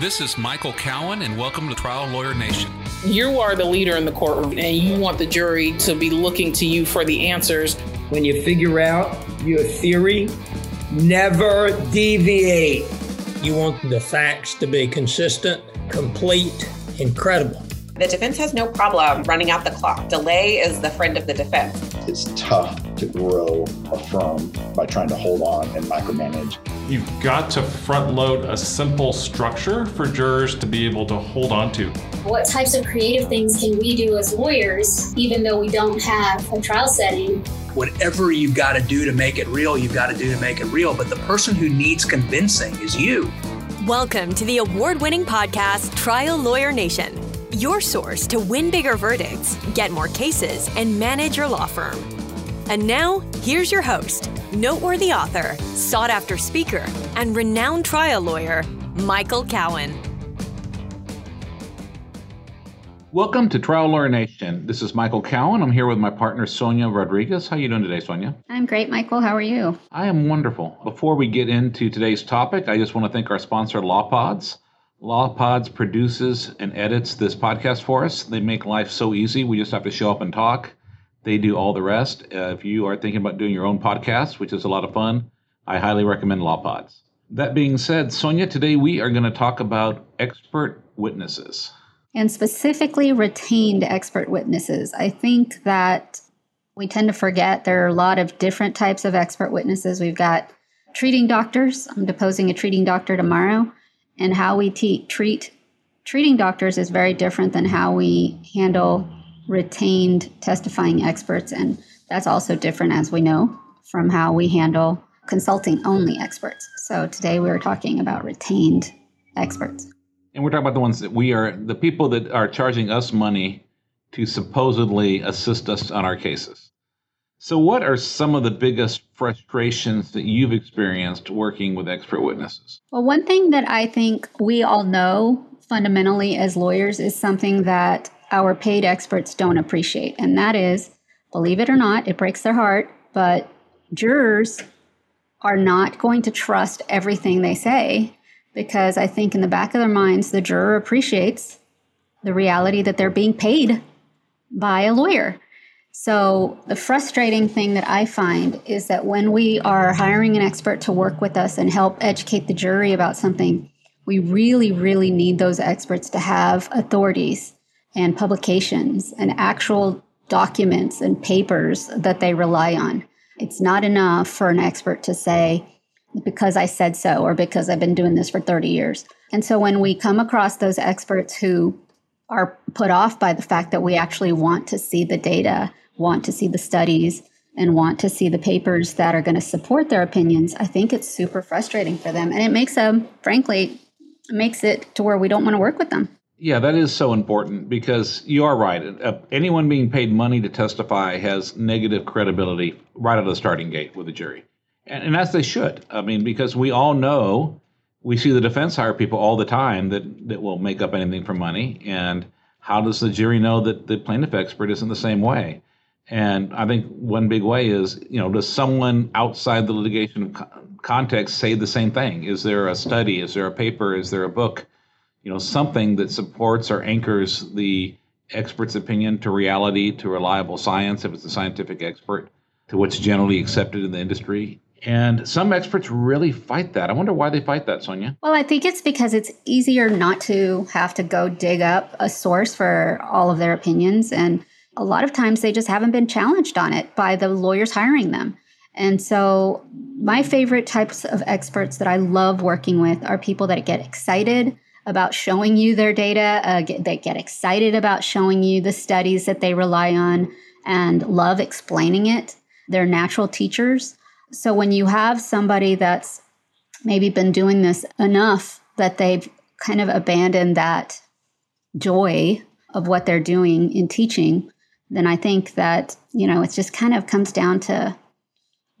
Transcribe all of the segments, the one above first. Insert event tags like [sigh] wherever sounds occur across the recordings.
This is Michael Cowen, and welcome to Trial Lawyer Nation. You are the leader in the courtroom, and you want the jury to be looking to you for the answers. When you figure out your theory, never deviate. You want the facts to be consistent, complete, incredible. The defense has no problem running out the clock. Delay is the friend of the defense. It's tough to grow a firm by trying to hold on and micromanage. You've got to front load a simple structure for jurors to be able to hold on to. What types of creative things can we do as lawyers, even though we don't have a trial setting? Whatever you've got to do to make it real, you've got to do to make it real. But the person who needs convincing is you. Welcome to the award winning podcast, Trial Lawyer Nation your source to win bigger verdicts, get more cases, and manage your law firm. And now, here's your host, noteworthy author, sought after speaker, and renowned trial lawyer, Michael Cowen. Welcome to Trial Lawyer Nation. This is Michael Cowen. I'm here with my partner Sonia Rodriguez. How are you doing today, Sonia? I'm great, Michael. How are you? I am wonderful. Before we get into today's topic, I just want to thank our sponsor, LawPods. LawPods produces and edits this podcast for us. They make life so easy. We just have to show up and talk. They do all the rest. Uh, if you are thinking about doing your own podcast, which is a lot of fun, I highly recommend LawPods. That being said, Sonia, today we are going to talk about expert witnesses. And specifically retained expert witnesses. I think that we tend to forget there are a lot of different types of expert witnesses. We've got treating doctors. I'm deposing a treating doctor tomorrow and how we te- treat treating doctors is very different than how we handle retained testifying experts and that's also different as we know from how we handle consulting only experts. So today we are talking about retained experts. And we're talking about the ones that we are the people that are charging us money to supposedly assist us on our cases. So, what are some of the biggest frustrations that you've experienced working with expert witnesses? Well, one thing that I think we all know fundamentally as lawyers is something that our paid experts don't appreciate, and that is, believe it or not, it breaks their heart, but jurors are not going to trust everything they say because I think in the back of their minds, the juror appreciates the reality that they're being paid by a lawyer. So, the frustrating thing that I find is that when we are hiring an expert to work with us and help educate the jury about something, we really, really need those experts to have authorities and publications and actual documents and papers that they rely on. It's not enough for an expert to say, because I said so, or because I've been doing this for 30 years. And so when we come across those experts who are put off by the fact that we actually want to see the data want to see the studies and want to see the papers that are going to support their opinions, I think it's super frustrating for them. And it makes them, frankly, makes it to where we don't want to work with them. Yeah, that is so important because you are right. Uh, anyone being paid money to testify has negative credibility right out of the starting gate with the jury. And, and as they should. I mean, because we all know we see the defense hire people all the time that, that will make up anything for money. And how does the jury know that the plaintiff expert isn't the same way? And I think one big way is, you know, does someone outside the litigation context say the same thing? Is there a study? Is there a paper? Is there a book? You know, something that supports or anchors the expert's opinion to reality, to reliable science, if it's a scientific expert, to what's generally accepted in the industry. And some experts really fight that. I wonder why they fight that, Sonia. Well, I think it's because it's easier not to have to go dig up a source for all of their opinions. And a lot of times they just haven't been challenged on it by the lawyers hiring them. And so, my favorite types of experts that I love working with are people that get excited about showing you their data, uh, get, they get excited about showing you the studies that they rely on and love explaining it. They're natural teachers. So, when you have somebody that's maybe been doing this enough that they've kind of abandoned that joy of what they're doing in teaching, then I think that, you know, it just kind of comes down to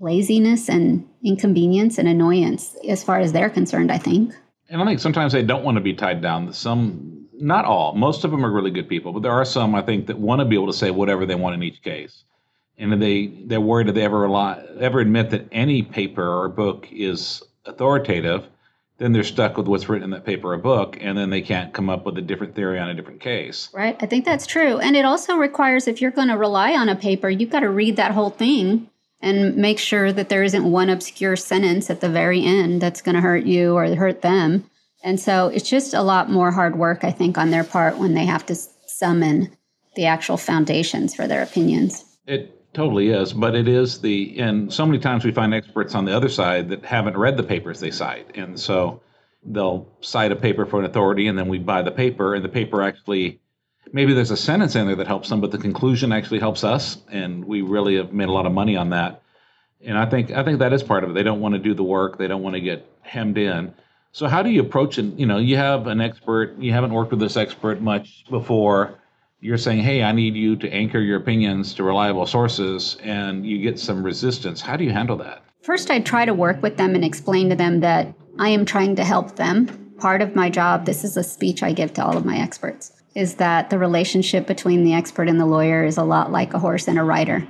laziness and inconvenience and annoyance as far as they're concerned, I think. And I think sometimes they don't want to be tied down. Some, not all, most of them are really good people, but there are some I think that want to be able to say whatever they want in each case. And they they're worried that they ever rely, ever admit that any paper or book is authoritative, then they're stuck with what's written in that paper or book, and then they can't come up with a different theory on a different case. Right. I think that's true. And it also requires, if you're going to rely on a paper, you've got to read that whole thing and make sure that there isn't one obscure sentence at the very end that's going to hurt you or hurt them. And so it's just a lot more hard work, I think, on their part when they have to summon the actual foundations for their opinions. It totally is, but it is the, and so many times we find experts on the other side that haven't read the papers they cite. And so they'll cite a paper for an authority and then we buy the paper and the paper actually maybe there's a sentence in there that helps them but the conclusion actually helps us and we really have made a lot of money on that. And i think i think that is part of it. They don't want to do the work. They don't want to get hemmed in. So how do you approach it? You know you have an expert. You haven't worked with this expert much before. You're saying, hey, I need you to anchor your opinions to reliable sources, and you get some resistance. How do you handle that? First, I try to work with them and explain to them that I am trying to help them. Part of my job, this is a speech I give to all of my experts, is that the relationship between the expert and the lawyer is a lot like a horse and a rider.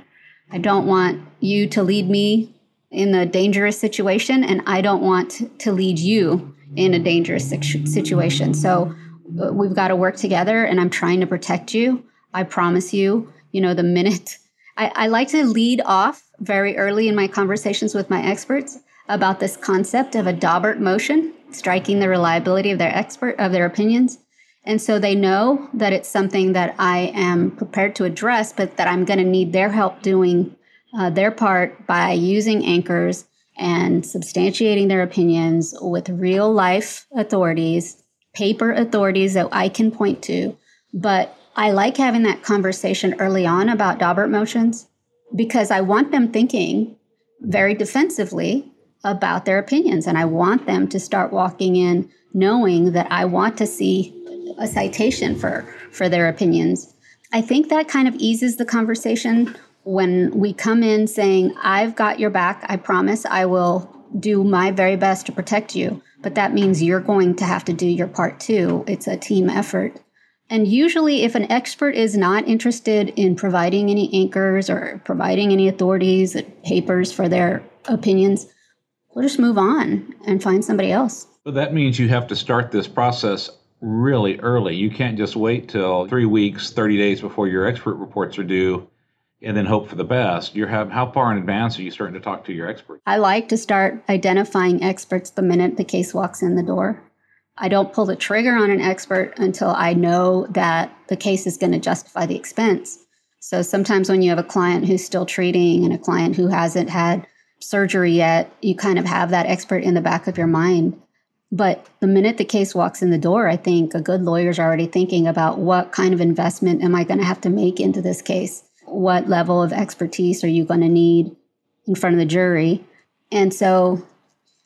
I don't want you to lead me in a dangerous situation, and I don't want to lead you in a dangerous situation. So uh, we've got to work together and I'm trying to protect you. I promise you, you know, the minute [laughs] I, I like to lead off very early in my conversations with my experts about this concept of a Daubert motion, striking the reliability of their expert of their opinions. And so they know that it's something that I am prepared to address, but that I'm going to need their help doing uh, their part by using anchors and substantiating their opinions with real life authorities paper authorities that I can point to. But I like having that conversation early on about Daubert motions because I want them thinking very defensively about their opinions. And I want them to start walking in knowing that I want to see a citation for, for their opinions. I think that kind of eases the conversation when we come in saying, I've got your back. I promise I will do my very best to protect you but that means you're going to have to do your part too. It's a team effort. And usually, if an expert is not interested in providing any anchors or providing any authorities, uh, papers for their opinions, we'll just move on and find somebody else. But that means you have to start this process really early. You can't just wait till three weeks, 30 days before your expert reports are due and then hope for the best. You're have how far in advance are you starting to talk to your experts? I like to start identifying experts the minute the case walks in the door. I don't pull the trigger on an expert until I know that the case is going to justify the expense. So sometimes when you have a client who's still treating and a client who hasn't had surgery yet, you kind of have that expert in the back of your mind. But the minute the case walks in the door, I think a good lawyer is already thinking about what kind of investment am I going to have to make into this case? what level of expertise are you going to need in front of the jury. And so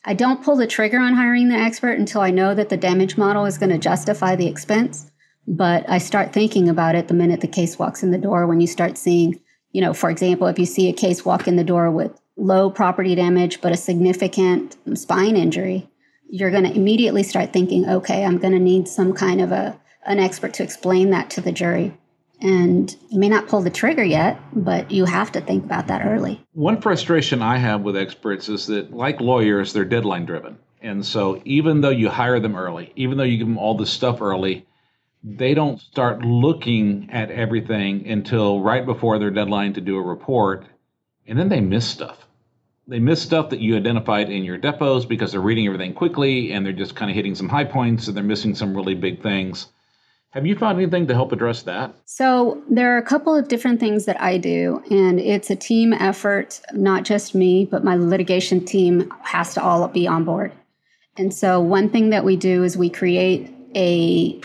I don't pull the trigger on hiring the expert until I know that the damage model is going to justify the expense. But I start thinking about it the minute the case walks in the door. When you start seeing, you know, for example, if you see a case walk in the door with low property damage but a significant spine injury, you're going to immediately start thinking, okay, I'm going to need some kind of a an expert to explain that to the jury. And you may not pull the trigger yet, but you have to think about that early. One frustration I have with experts is that, like lawyers, they're deadline driven. And so, even though you hire them early, even though you give them all this stuff early, they don't start looking at everything until right before their deadline to do a report. And then they miss stuff. They miss stuff that you identified in your depos because they're reading everything quickly and they're just kind of hitting some high points and they're missing some really big things. Have you found anything to help address that? So, there are a couple of different things that I do, and it's a team effort, not just me, but my litigation team has to all be on board. And so, one thing that we do is we create a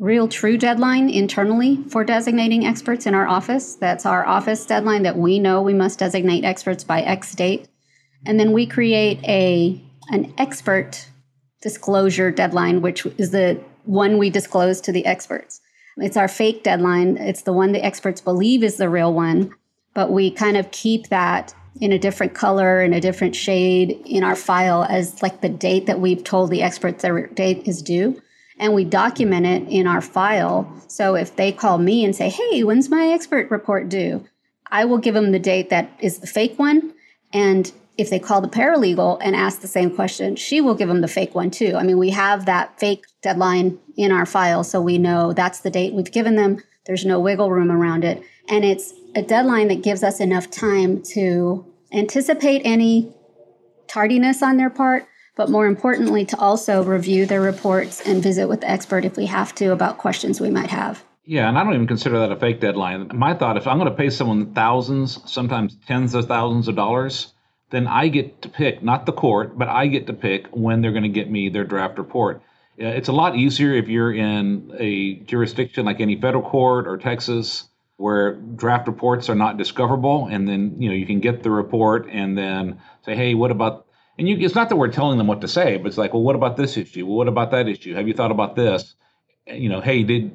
real true deadline internally for designating experts in our office. That's our office deadline that we know we must designate experts by X date. And then we create a an expert disclosure deadline, which is the one we disclose to the experts. It's our fake deadline. It's the one the experts believe is the real one, but we kind of keep that in a different color in a different shade in our file as like the date that we've told the experts their date is due and we document it in our file so if they call me and say hey when's my expert report due i will give them the date that is the fake one and if they call the paralegal and ask the same question, she will give them the fake one too. I mean, we have that fake deadline in our file, so we know that's the date we've given them. There's no wiggle room around it. And it's a deadline that gives us enough time to anticipate any tardiness on their part, but more importantly, to also review their reports and visit with the expert if we have to about questions we might have. Yeah, and I don't even consider that a fake deadline. My thought if I'm going to pay someone thousands, sometimes tens of thousands of dollars, then I get to pick, not the court, but I get to pick when they're going to get me their draft report. Uh, it's a lot easier if you're in a jurisdiction like any federal court or Texas where draft reports are not discoverable and then you know you can get the report and then say hey what about and you, it's not that we're telling them what to say but it's like well what about this issue? Well what about that issue? Have you thought about this? You know hey did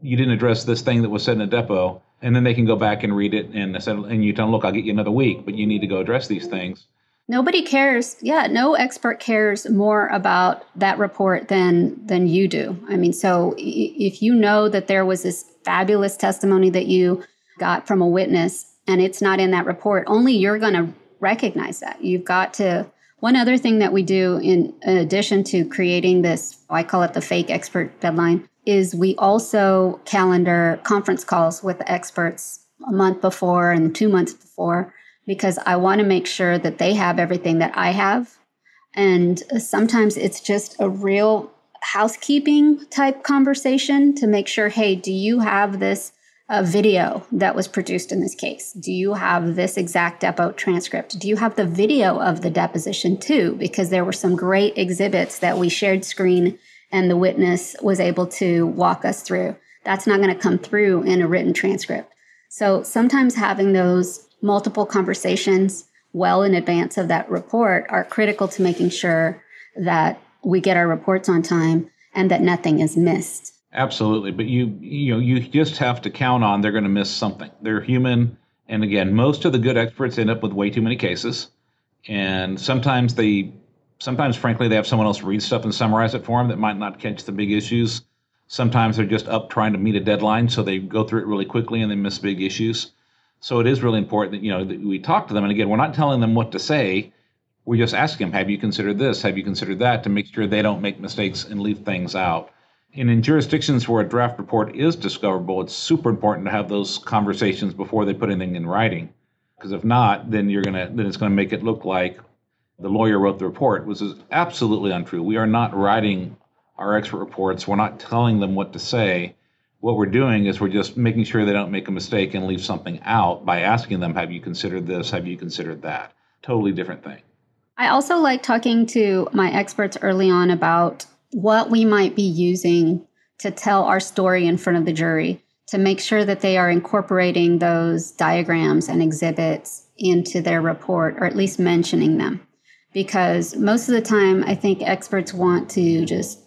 you didn't address this thing that was said in a depo and then they can go back and read it and said and you tell them look i'll get you another week but you need to go address these things nobody cares yeah no expert cares more about that report than than you do i mean so if you know that there was this fabulous testimony that you got from a witness and it's not in that report, only you're going to recognize that. You've got to. One other thing that we do in addition to creating this, I call it the fake expert deadline, is we also calendar conference calls with the experts a month before and two months before because I want to make sure that they have everything that I have. And sometimes it's just a real housekeeping type conversation to make sure hey, do you have this uh, video that was produced in this case? Do you have this exact depo transcript? Do you have the video of the deposition too? Because there were some great exhibits that we shared screen and the witness was able to walk us through. That's not going to come through in a written transcript. So sometimes having those multiple conversations well in advance of that report are critical to making sure that we get our reports on time and that nothing is missed. Absolutely, but you you know you just have to count on they're going to miss something. They're human, and again, most of the good experts end up with way too many cases, and sometimes they sometimes frankly they have someone else read stuff and summarize it for them that might not catch the big issues. Sometimes they're just up trying to meet a deadline, so they go through it really quickly and they miss big issues. So it is really important that you know that we talk to them, and again, we're not telling them what to say We're just ask them, have you considered this? Have you considered that? To make sure they don't make mistakes and leave things out. And in jurisdictions where a draft report is discoverable, it's super important to have those conversations before they put anything in writing. Because if not, then you're gonna then it's gonna make it look like the lawyer wrote the report, which is absolutely untrue. We are not writing our expert reports. We're not telling them what to say. What we're doing is we're just making sure they don't make a mistake and leave something out by asking them, have you considered this? Have you considered that? Totally different thing. I also like talking to my experts early on about what we might be using to tell our story in front of the jury to make sure that they are incorporating those diagrams and exhibits into their report or at least mentioning them. Because most of the time, I think experts want to just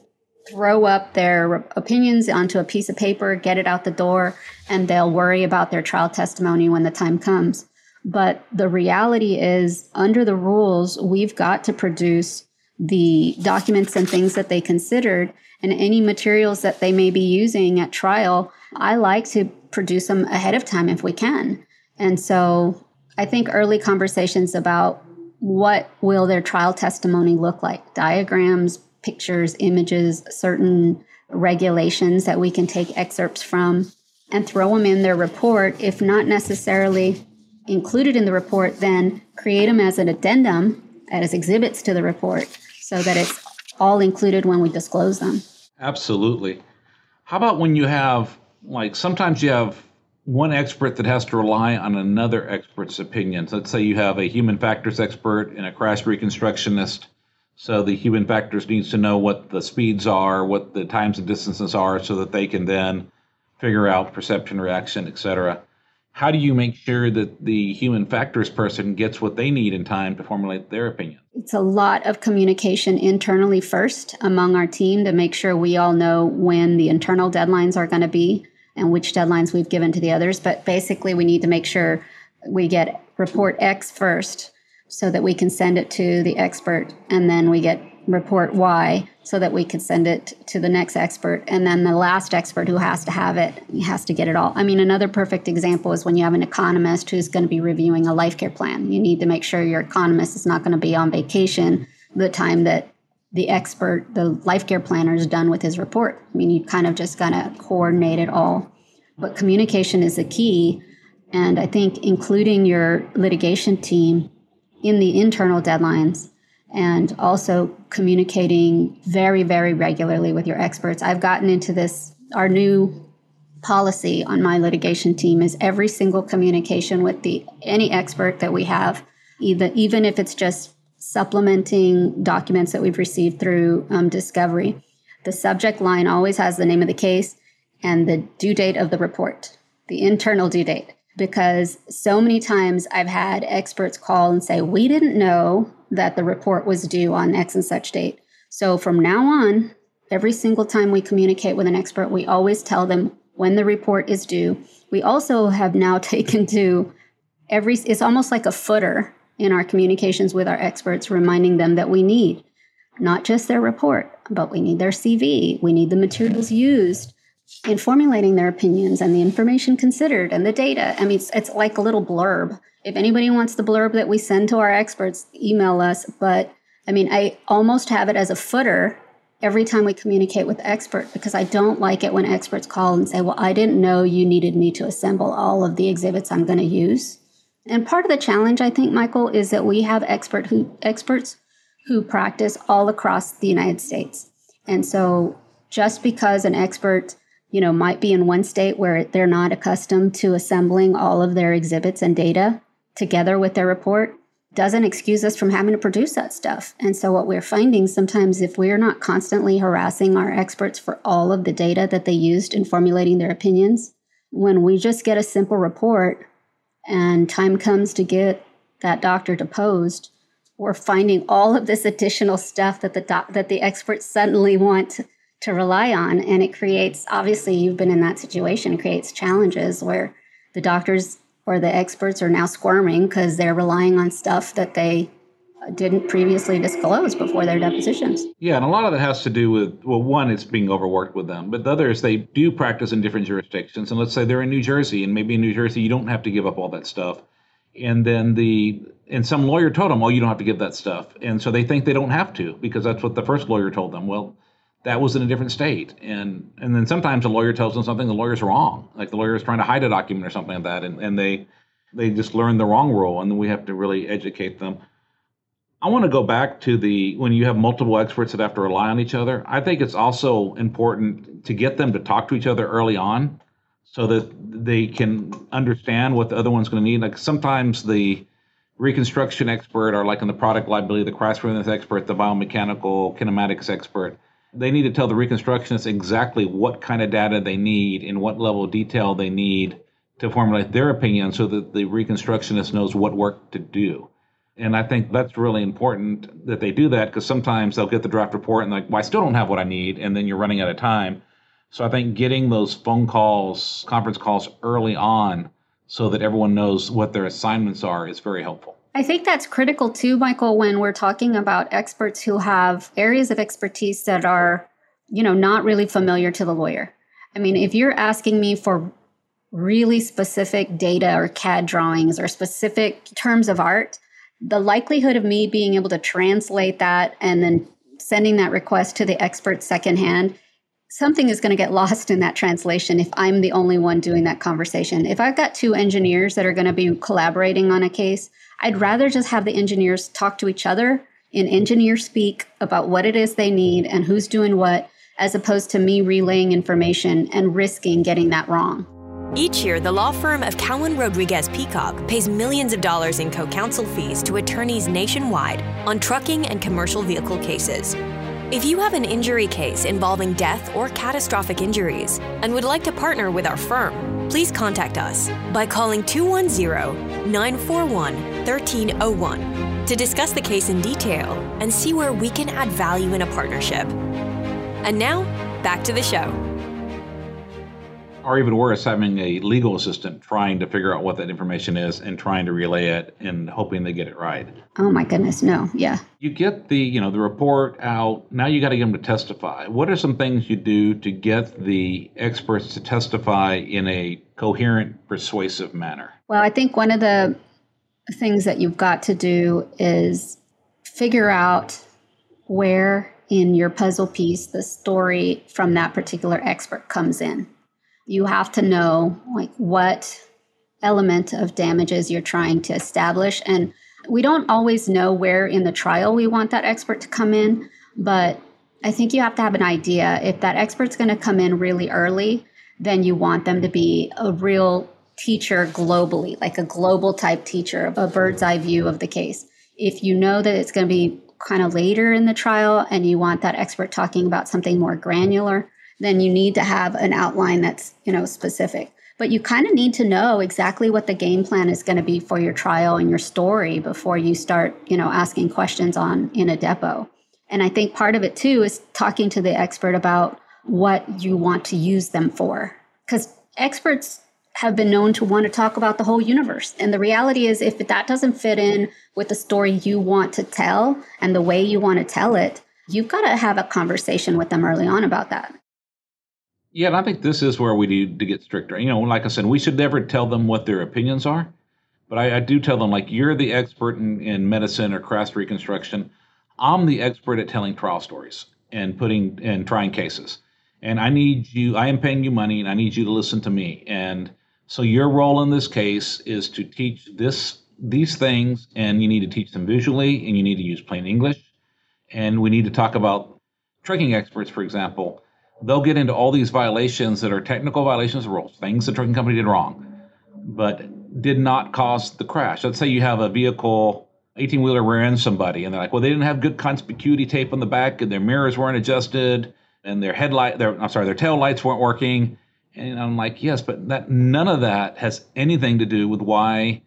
throw up their opinions onto a piece of paper, get it out the door, and they'll worry about their trial testimony when the time comes. But the reality is, under the rules, we've got to produce the documents and things that they considered and any materials that they may be using at trial. I like to produce them ahead of time if we can. And so I think early conversations about what will their trial testimony look like diagrams, pictures, images, certain regulations that we can take excerpts from and throw them in their report, if not necessarily included in the report, then create them as an addendum, as exhibits to the report, so that it's all included when we disclose them. Absolutely. How about when you have, like, sometimes you have one expert that has to rely on another expert's opinions. Let's say you have a human factors expert and a crash reconstructionist. So the human factors needs to know what the speeds are, what the times and distances are, so that they can then figure out perception, reaction, etc how do you make sure that the human factors person gets what they need in time to formulate their opinion? It's a lot of communication internally first among our team to make sure we all know when the internal deadlines are going to be and which deadlines we've given to the others. But basically, we need to make sure we get report X first so that we can send it to the expert and then we get report Y so that we could send it to the next expert. And then the last expert who has to have it, has to get it all. I mean, another perfect example is when you have an economist who's going to be reviewing a life care plan. You need to make sure your economist is not going to be on vacation the time that the expert, the life care planner, is done with his report. I mean, you kind of just got to coordinate it all. But communication is the key. And I think including your litigation team in the internal deadlines and also communicating very, very regularly with your experts. I've gotten into this, our new policy on my litigation team is every single communication with the any expert that we have, either even if it's just supplementing documents that we've received through um, discovery. The subject line always has the name of the case and the due date of the report, the internal due date because so many times I've had experts call and say, We didn't know that the report was due on X and such date. So from now on, every single time we communicate with an expert, we always tell them when the report is due. We also have now [laughs] taken to every, it's almost like a footer in our communications with our experts, reminding them that we need not just their report, but we need their CV, we need the materials used in formulating their opinions and the information considered and the data. I mean, it's, it's like a little blurb. If anybody wants the blurb that we send to our experts, email us. But I mean, I almost have it as a footer every time we communicate with expert because I don't like it when experts call and say, "Well, I didn't know you needed me to assemble all of the exhibits I'm going to use." And part of the challenge, I think, Michael, is that we have expert who experts who practice all across the United States. And so just because an expert you know, might be in one state where they're not accustomed to assembling all of their exhibits and data together with their report doesn't excuse us from having to produce that stuff. And so, what we're finding sometimes, if we're not constantly harassing our experts for all of the data that they used in formulating their opinions, when we just get a simple report and time comes to get that doctor deposed, we're finding all of this additional stuff that the doc- that the experts suddenly want to rely on. And it creates, obviously, you've been in that situation, it creates challenges where the doctors or the experts are now squirming because they're relying on stuff that they didn't previously disclose before their depositions. Yeah, and a lot of that has to do with well, one, it's being overworked with them, but the other is they do practice in different jurisdictions. And let's say they're in New Jersey, and maybe in New Jersey you don't have to give up all that stuff. And then the and some lawyer told them, oh, you don't have to give that stuff, and so they think they don't have to because that's what the first lawyer told them. Well, that was in a different state. And and then sometimes a lawyer tells them something the lawyer's wrong. Like the lawyer is trying to hide a document or something like that, and, and they they just learn the wrong rule, and then we have to really educate them. I want to go back to the when you have multiple experts that have to rely on each other. I think it's also important to get them to talk to each other early on so that they can understand what the other one's going to need. Like sometimes the reconstruction expert or like in the product liability, the crashworthiness expert, the biomechanical kinematics expert, they need to tell the reconstructionist exactly what kind of data they need and what level of detail they need to formulate their opinion so that the reconstructionist knows what work to do. And I think that's really important that they do that because sometimes they'll get the draft report and like, well, I still don't have what I need, and then you're running out of time. So I think getting those phone calls, conference calls early on so that everyone knows what their assignments are is very helpful. I think that's critical too, Michael, when we're talking about experts who have areas of expertise that are, you know, not really familiar to the lawyer. I mean, if you're asking me for really specific data or CAD drawings or specific terms of art, the likelihood of me being able to translate that and then sending that request to the expert secondhand something is going to get lost in that translation if I'm the only one doing that conversation. If I've got two engineers that are going to be collaborating on a case, I'd rather just have the engineers talk to each other in engineer speak about what it is they need and who's doing what, as opposed to me relaying information and risking getting that wrong. Each year, the law firm of Cowen Rodriguez Peacock pays millions of dollars in co counsel fees to attorneys nationwide on trucking and commercial vehicle cases. If you have an injury case involving death or catastrophic injuries and would like to partner with our firm, please contact us by calling 210 941 1301 to discuss the case in detail and see where we can add value in a partnership. And now, back to the show. Or even worse, having a legal assistant trying to figure out what that information is and trying to relay it and hoping they get it right. Oh my goodness, no. Yeah. You get the, you know, the report out. Now you got to get them to testify. What are some things you do to get the experts to testify in a coherent, persuasive manner? Well, I think one of the things that you've got to do is figure out where in your puzzle piece the story from that particular expert comes in. You have to know like what element of damages you're trying to establish and we don't always know where in the trial we want that expert to come in, but I think you have to have an idea if that expert's going to come in really early, then you want them to be a real teacher globally, like a global type teacher, a bird's eye view of the case. If you know that it's going to be kind of later in the trial and you want that expert talking about something more granular, then you need to have an outline that's, you know, specific. But you kind of need to know exactly what the game plan is going to be for your trial and your story before you start, you know, asking questions on in a depo. And I think part of it too is talking to the expert about what you want to use them for. Because experts have been known to want to talk about the whole universe. And the reality is, if that doesn't fit in with the story you want to tell and the way you want to tell it, you've got to have a conversation with them early on about that. Yeah, and I think this is where we need to get stricter. You know, like I said, we should never tell them what their opinions are, but I, I do tell them, like, you're the expert in, in medicine or craft reconstruction. I'm the expert at telling trial stories and putting and trying cases. And I need you, I am paying you money and I need you to listen to me. And so your role in this case is to teach this these things, and you need to teach them visually, and you need to use plain English. And we need to talk about trucking experts, for example. They'll get into all these violations that are technical violations of rules, things the trucking company did wrong, but did not cause the crash. Let's say you have a vehicle, 18 wheeler rear end somebody, and they're like, well, they didn't have good conspicuity tape on the back, and their mirrors weren't adjusted, and their headlight, their I'm sorry, their tail lights weren't working and I'm like, yes, but that none of that has anything to do with why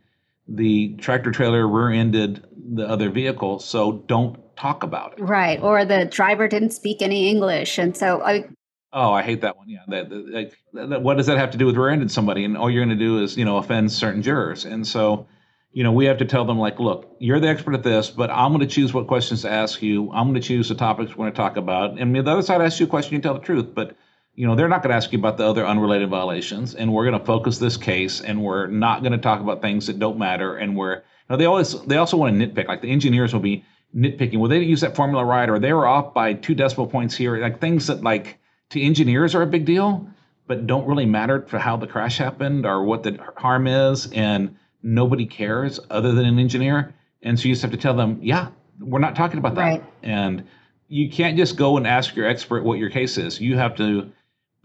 the tractor trailer rear-ended the other vehicle. So don't talk about it. Right. Or the driver didn't speak any English, and so I. Oh, I hate that one. Yeah. That, that, that, what does that have to do with rear-ended somebody? And all you're going to do is, you know, offend certain jurors. And so, you know, we have to tell them like, look, you're the expert at this, but I'm going to choose what questions to ask you. I'm going to choose the topics we're going to talk about. And the other side asks you a question, you tell the truth, but you know, they're not going to ask you about the other unrelated violations, and we're going to focus this case, and we're not going to talk about things that don't matter, and we're, you know, they always, they also want to nitpick, like the engineers will be nitpicking. Well, they didn't use that formula right, or they were off by two decimal points here, like things that, like, to engineers are a big deal, but don't really matter for how the crash happened or what the harm is, and nobody cares other than an engineer, and so you just have to tell them, yeah, we're not talking about that, right. and you can't just go and ask your expert what your case is. You have to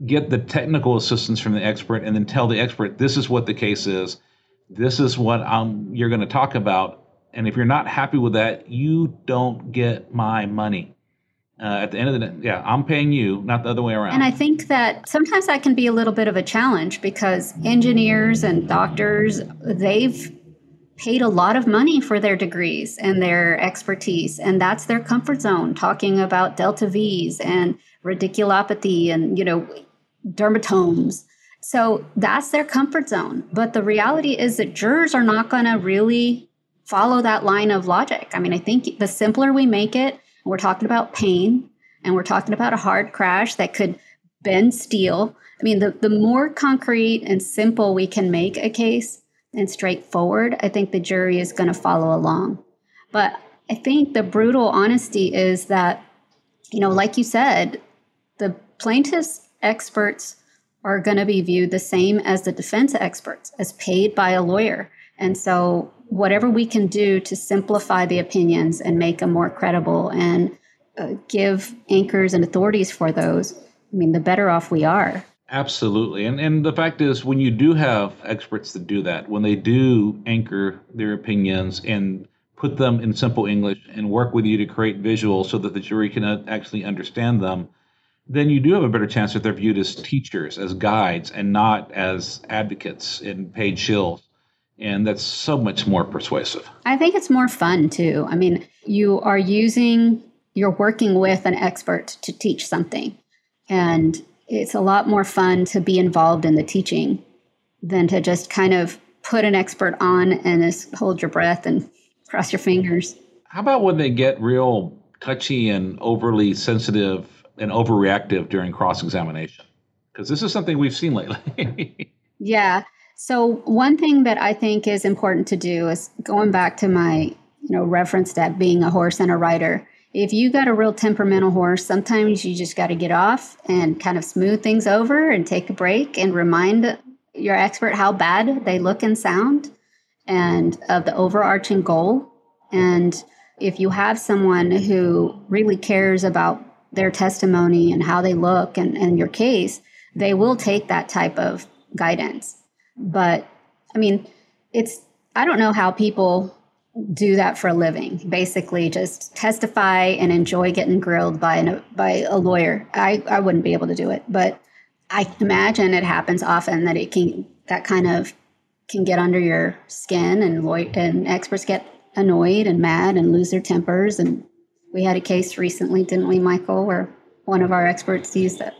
get the technical assistance from the expert and then tell the expert this is what the case is. This is what I'm, you're going to talk about. And if you're not happy with that you don't get my money uh, at the end of the day yeah i'm paying you not the other way around and i think that sometimes that can be a little bit of a challenge because engineers and doctors they've paid a lot of money for their degrees and their expertise and that's their comfort zone talking about delta v's and radiculopathy and you know dermatomes. So that's their comfort zone. But the reality is that jurors are not going to really follow that line of logic. I mean, I think the simpler we make it, we're talking about pain and we're talking about a hard crash that could bend steel. I mean, the, the more concrete and simple we can make a case and straightforward, I think the jury is going to follow along. But I think the brutal honesty is that, you know, like you said, the plaintiffs experts are going to be viewed the same as the defense experts, as paid by a lawyer. And so, whatever we can do to simplify the opinions and make them more credible and uh, give anchors and authorities for those, I mean, the better off we are. Absolutely. And and the fact is when you do have experts that do that, when they do anchor their opinions and put them in simple English and work with you to create visuals so that the jury can uh, actually understand them, then you do have a better chance that they're viewed as teachers, as guides, and not as advocates and paid shills. And that's so much more persuasive. I think it's more fun too. I mean, you are using, you're working with an expert to teach something. And it's a lot more fun to be involved in the teaching than to just kind of put an expert on and just hold your breath and [laughs] cross your fingers. How about when they get real touchy and overly sensitive and overreactive during cross examination? Because this is something we've seen lately. [laughs] yeah. So one thing that I think is important to do is going back to my, you know, reference that being a horse and a rider. If you got a real temperamental horse, sometimes you just got to get off and kind of smooth things over and take a break and remind your expert how bad they look and sound and of the overarching goal. And if you have someone who really cares about their testimony and how they look and, and your case, they will take that type of guidance. But I mean, it's, I don't know how people do that for a living. Basically, just testify and enjoy getting grilled by an, by a lawyer. I, I wouldn't be able to do it, but I imagine it happens often that it can that kind of can get under your skin, and and experts get annoyed and mad and lose their tempers. And we had a case recently, didn't we, Michael, where one of our experts used it.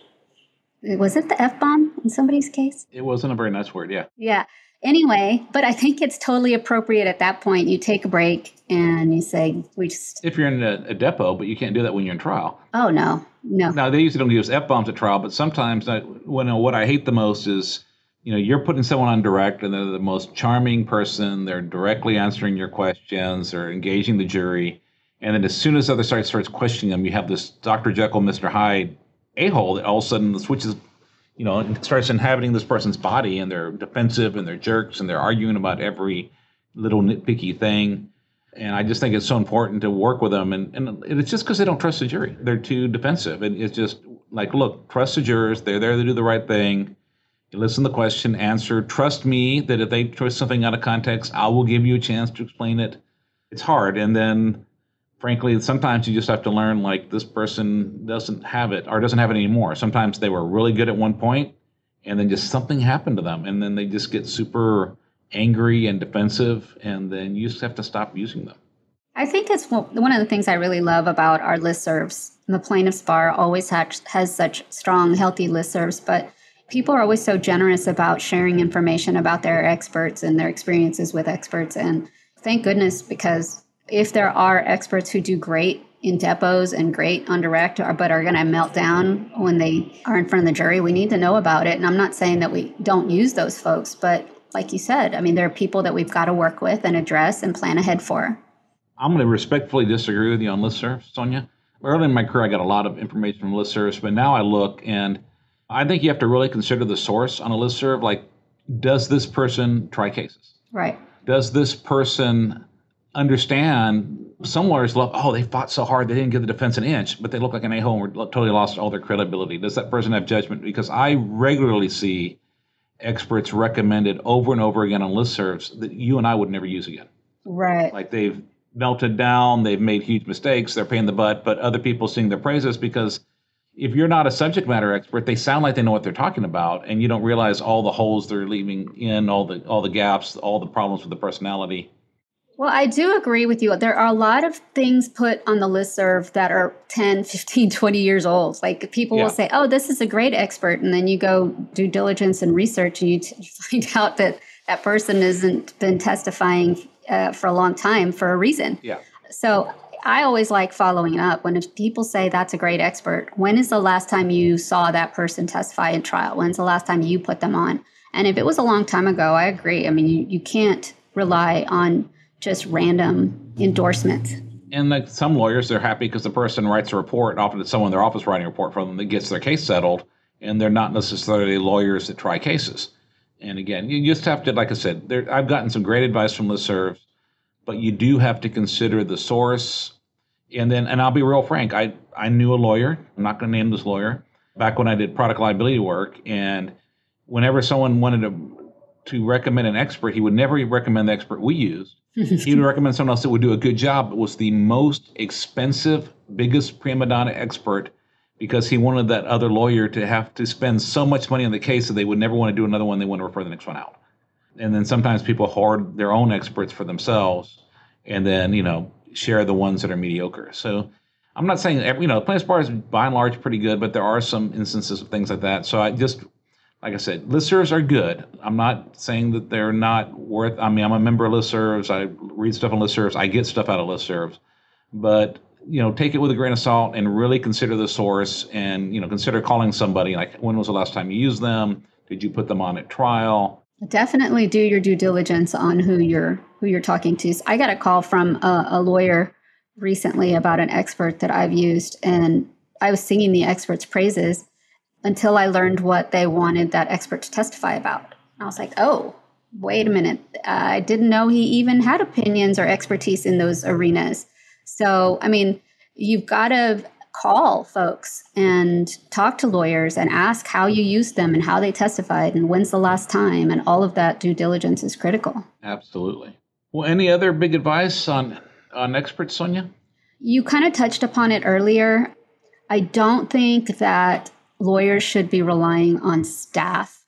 Was it the f bomb in somebody's case? It wasn't a very nice word. Yeah. Yeah. Anyway, but I think it's totally appropriate at that point. You take a break and you say, "We just." If you're in a, a depo, but you can't do that when you're in trial. Oh no, no. Now they usually don't use f bombs at trial, but sometimes I, when uh, what I hate the most is, you know, you're putting someone on direct, and they're the most charming person. They're directly answering your questions. They're engaging the jury, and then as soon as the other side starts questioning them, you have this Dr. Jekyll, Mr. Hyde a hole that all of a sudden the switches you know, and starts inhabiting this person's body and they're defensive and they're jerks and they're arguing about every little nitpicky thing. And I just think it's so important to work with them. And, and it's just because they don't trust the jury. They're too defensive. And it's just like, look, trust the jurors. They're there to do the right thing. You listen to the question, answer. Trust me that if they twist something out of context, I will give you a chance to explain it. It's hard. And then frankly, sometimes you just have to learn like this person doesn't have it or doesn't have it anymore. Sometimes they were really good at one point and then just something happened to them and then they just get super angry and defensive and then you just have to stop using them. I think it's one of the things I really love about our listservs. The plaintiff's bar always has, has such strong, healthy listservs, but people are always so generous about sharing information about their experts and their experiences with experts. And thank goodness because if there are experts who do great in depos and great on direct, but are going to melt down when they are in front of the jury, we need to know about it. And I'm not saying that we don't use those folks, but like you said, I mean, there are people that we've got to work with and address and plan ahead for. I'm going to respectfully disagree with you on listservs, Sonia. Early in my career, I got a lot of information from listservs, but now I look and I think you have to really consider the source on a listserv. Like, does this person try cases? Right. Does this person understand some lawyers love, oh, they fought so hard they didn't give the defense an inch, but they look like an a-hole and totally lost all their credibility. Does that person have judgment? Because I regularly see experts recommended over and over again on listservs that you and I would never use again. Right. Like they've melted down, they've made huge mistakes, they're paying the butt, but other people sing their praises because if you're not a subject matter expert, they sound like they know what they're talking about, and you don't realize all the holes they're leaving in, all the all the gaps, all the problems with the personality. Well, I do agree with you. There are a lot of things put on the listserv that are 10, [laughs] 15, 20 years old. Like people yeah. will say, oh, this is a great expert. And then you go due diligence and research and you t- [laughs] find out that that person hasn't been testifying uh, for a long time for a reason. Yeah. So I always like following up when if people say that's a great expert, when is the last time you saw that person testify in trial? When's the last time you put them on? And if it was a long time ago, I agree. I mean, you, you can't rely on just random endorsements. And like some lawyers, they're happy because the person writes a report. Often it's someone in their office writing a report for them that gets their case settled, and they're not necessarily lawyers that try cases. And again, you just have to, like I said, there, I've gotten some great advice from listservs, but you do have to consider the source. And then, and I'll be real frank, I I knew a lawyer. I'm not going to name this lawyer. Back when I did product liability work, and whenever someone wanted to to recommend an expert, he would never recommend the expert we used he would recommend someone else that would do a good job, but was the most expensive, biggest prima donna expert because he wanted that other lawyer to have to spend so much money on the case that they would never want to do another one. They want to refer the next one out. And then sometimes people hoard their own experts for themselves and then, you know, share the ones that are mediocre. So I'm not saying every, you know the plaintiff's bar is by and large pretty good, but there are some instances of things like that. So I just like I said, listservs are good. I'm not saying that they're not worth. I mean, I'm a member of listservs. I read stuff on listservs. I get stuff out of listservs, but you know, take it with a grain of salt and really consider the source and you know consider calling somebody. Like, when was the last time you used them? Did you put them on at trial? Definitely do your due diligence on who you're who you're talking to. I got a call from a, a lawyer recently about an expert that I've used, and I was singing the expert's praises until I learned what they wanted that expert to testify about. I was like, oh, wait a minute. I didn't know he even had opinions or expertise in those arenas. So, I mean, you've got to call folks and talk to lawyers and ask how you used them and how they testified and when's the last time. And all of that due diligence is critical. Absolutely. Well, any other big advice on, on experts, Sonia? You kind of touched upon it earlier. I don't think that lawyers should be relying on staff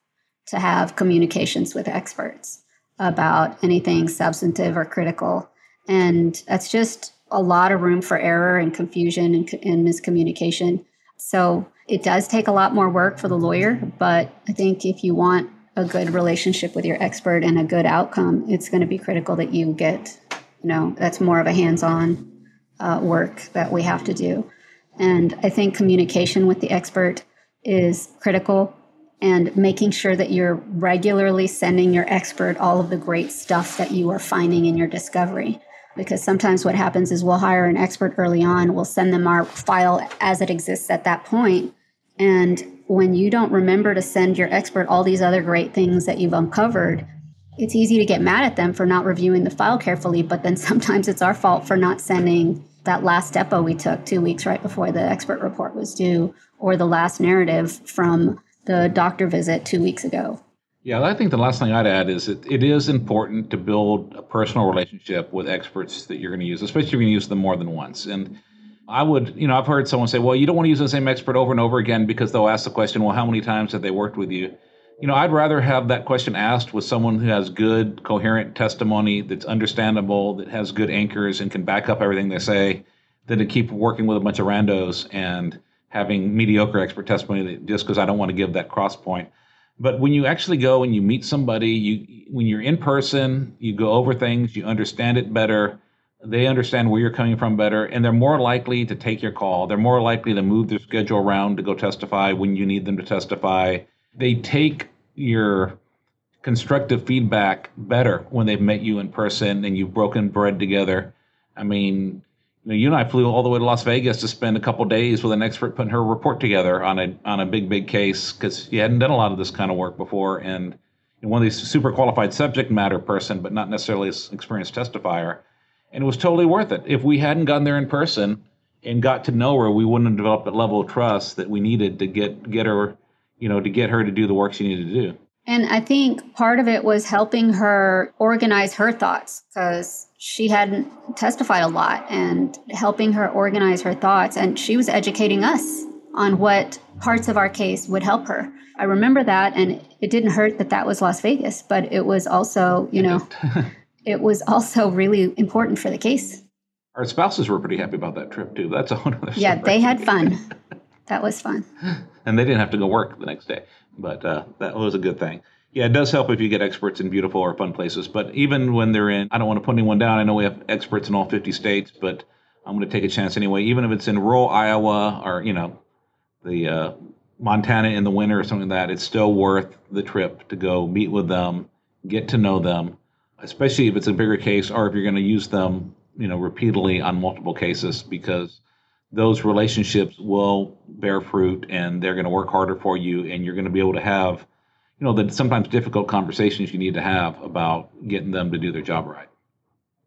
to have communications with experts about anything substantive or critical. And that's just a lot of room for error and confusion and, and, miscommunication. So it does take a lot more work for the lawyer, but I think if you want a good relationship with your expert and a good outcome, it's going to be critical that you get, you know, that's more of a hands on uh, work that we have to do. And I think communication with the expert is critical and making sure that you're regularly sending your expert all of the great stuff that you are finding in your discovery. Because sometimes what happens is we'll hire an expert early on, we'll send them our file as it exists at that point, And when you don't remember to send your expert all these other great things that you've uncovered, it's easy to get mad at them for not reviewing the file carefully, but then [laughs] sometimes it's our fault for not sending that last depo we took two weeks right before the expert report was due or the last narrative from the doctor visit two weeks ago. Yeah, I think the last thing I'd add is it is important to build a personal relationship with experts that you're going to use, especially if you're going to use them more than once. And I would, you know, I've heard someone say, well, you don't want to use the same expert over and over again because they'll ask the question, well, how many times have they worked with you? You know, I'd rather have that question asked with someone who has good, coherent testimony that's understandable, that has good anchors and can back up everything they say, than to keep working with a bunch of randos and having mediocre expert testimony just because I don't want to give that cross point. But when you actually go and you meet somebody, you when you're in person, you go over things, you understand it better. They understand where you're coming from better, and they're more likely to take your call. They're more likely to move their schedule around to go testify when you need them to testify. They take your constructive feedback better when they've met you in person and you've broken bread together. I mean, you, know, you and I flew all the way to Las Vegas to spend a couple days with an expert putting her report together on a on a big big case because she hadn't done a lot of this kind of work before, and one of these super qualified subject matter person, but not necessarily an experienced testifier, and it was totally worth it. If we hadn't gone there in person and got to know her, we wouldn't have developed that level of trust that we needed to get get her, you know, to get her to do the work she needed to do. And I think part of it was helping her organize her thoughts because she hadn't testified a lot and helping her organize her thoughts. And she was educating us on what parts of our case would help her. I remember that, and it didn't hurt that that was Las Vegas, but it was also, you know, [laughs] it was also really important for the case. Our spouses were pretty happy about that trip too. That's a whole other Yeah, they had fun. [laughs] that was fun. And they didn't have to go work the next day, but uh, that was a good thing. Yeah, it does help if you get experts in beautiful or fun places. But even when they're in, I don't want to put anyone down. I know we have experts in all 50 states, but I'm going to take a chance anyway. Even if it's in rural Iowa or, you know, the uh, Montana in the winter or something like that, it's still worth the trip to go meet with them, get to know them, especially if it's a bigger case or if you're going to use them, you know, repeatedly on multiple cases because those relationships will bear fruit and they're going to work harder for you and you're going to be able to have you know, the sometimes difficult conversations you need to have about getting them to do their job right.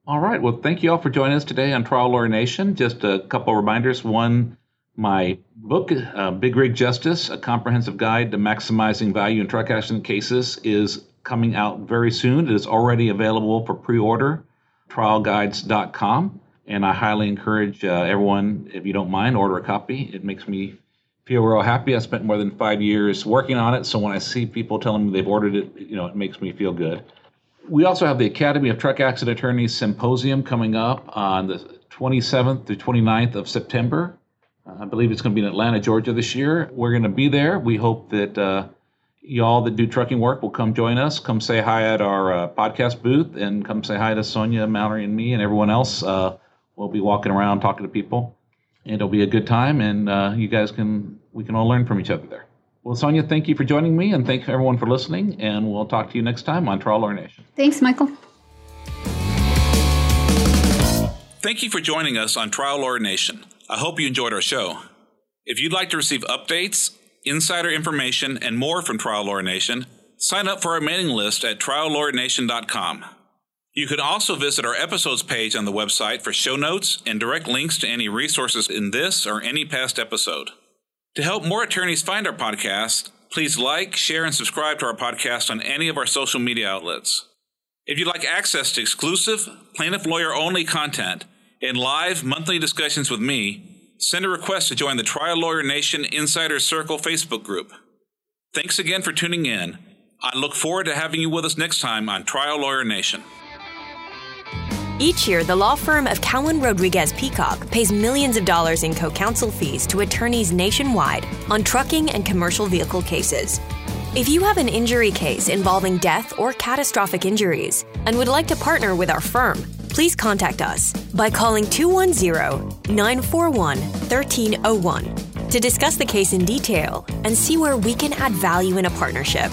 All right. Well, thank you all for joining us today on Trial Lawyer Nation. Just a couple reminders. One, my book, uh, Big Rig Justice, a comprehensive guide to maximizing value in truck accident cases, is coming out very soon. It is already available for pre order, trialguides.com. And I highly encourage uh, everyone, if you don't mind, order a copy. It makes me feel real happy. I spent more than five years working on it, so when I see people telling me they've ordered it, you know, it makes me feel good. We also have the Academy of Truck Accident Attorneys Symposium coming up on the 27th to 29th of September. I believe it's going to be in Atlanta, Georgia this year. We're going to be there. We hope that uh, y'all that do trucking work will come join us. Come say hi at our uh, podcast booth and come say hi to Sonia, Mallory, and me and everyone else. Uh, we'll be walking around talking to people. And it'll be a good time, and uh, you guys can we can all learn from each other there. Well, Sonia, thank you for joining me, and thank everyone for listening. And we'll talk to you next time on Trial Lawyer Nation. Thanks, Michael. Thank you for joining us on Trial Lawyer Nation. I hope you enjoyed our show. If you'd like to receive updates, insider information, and more from Trial Lawyer Nation, sign up for our mailing list at triallawyernation.com. You can also visit our episodes page on the website for show notes and direct links to any resources in this or any past episode. To help more attorneys find our podcast, please like, share, and subscribe to our podcast on any of our social media outlets. If you'd like access to exclusive, plaintiff lawyer only content and live monthly discussions with me, send a request to join the Trial Lawyer Nation Insider Circle Facebook group. Thanks again for tuning in. I look forward to having you with us next time on Trial Lawyer Nation. Each year, the law firm of Cowen Rodriguez Peacock pays millions of dollars in co counsel fees to attorneys nationwide on trucking and commercial vehicle cases. If you have an injury case involving death or catastrophic injuries and would like to partner with our firm, please contact us by calling 210 941 1301 to discuss the case in detail and see where we can add value in a partnership.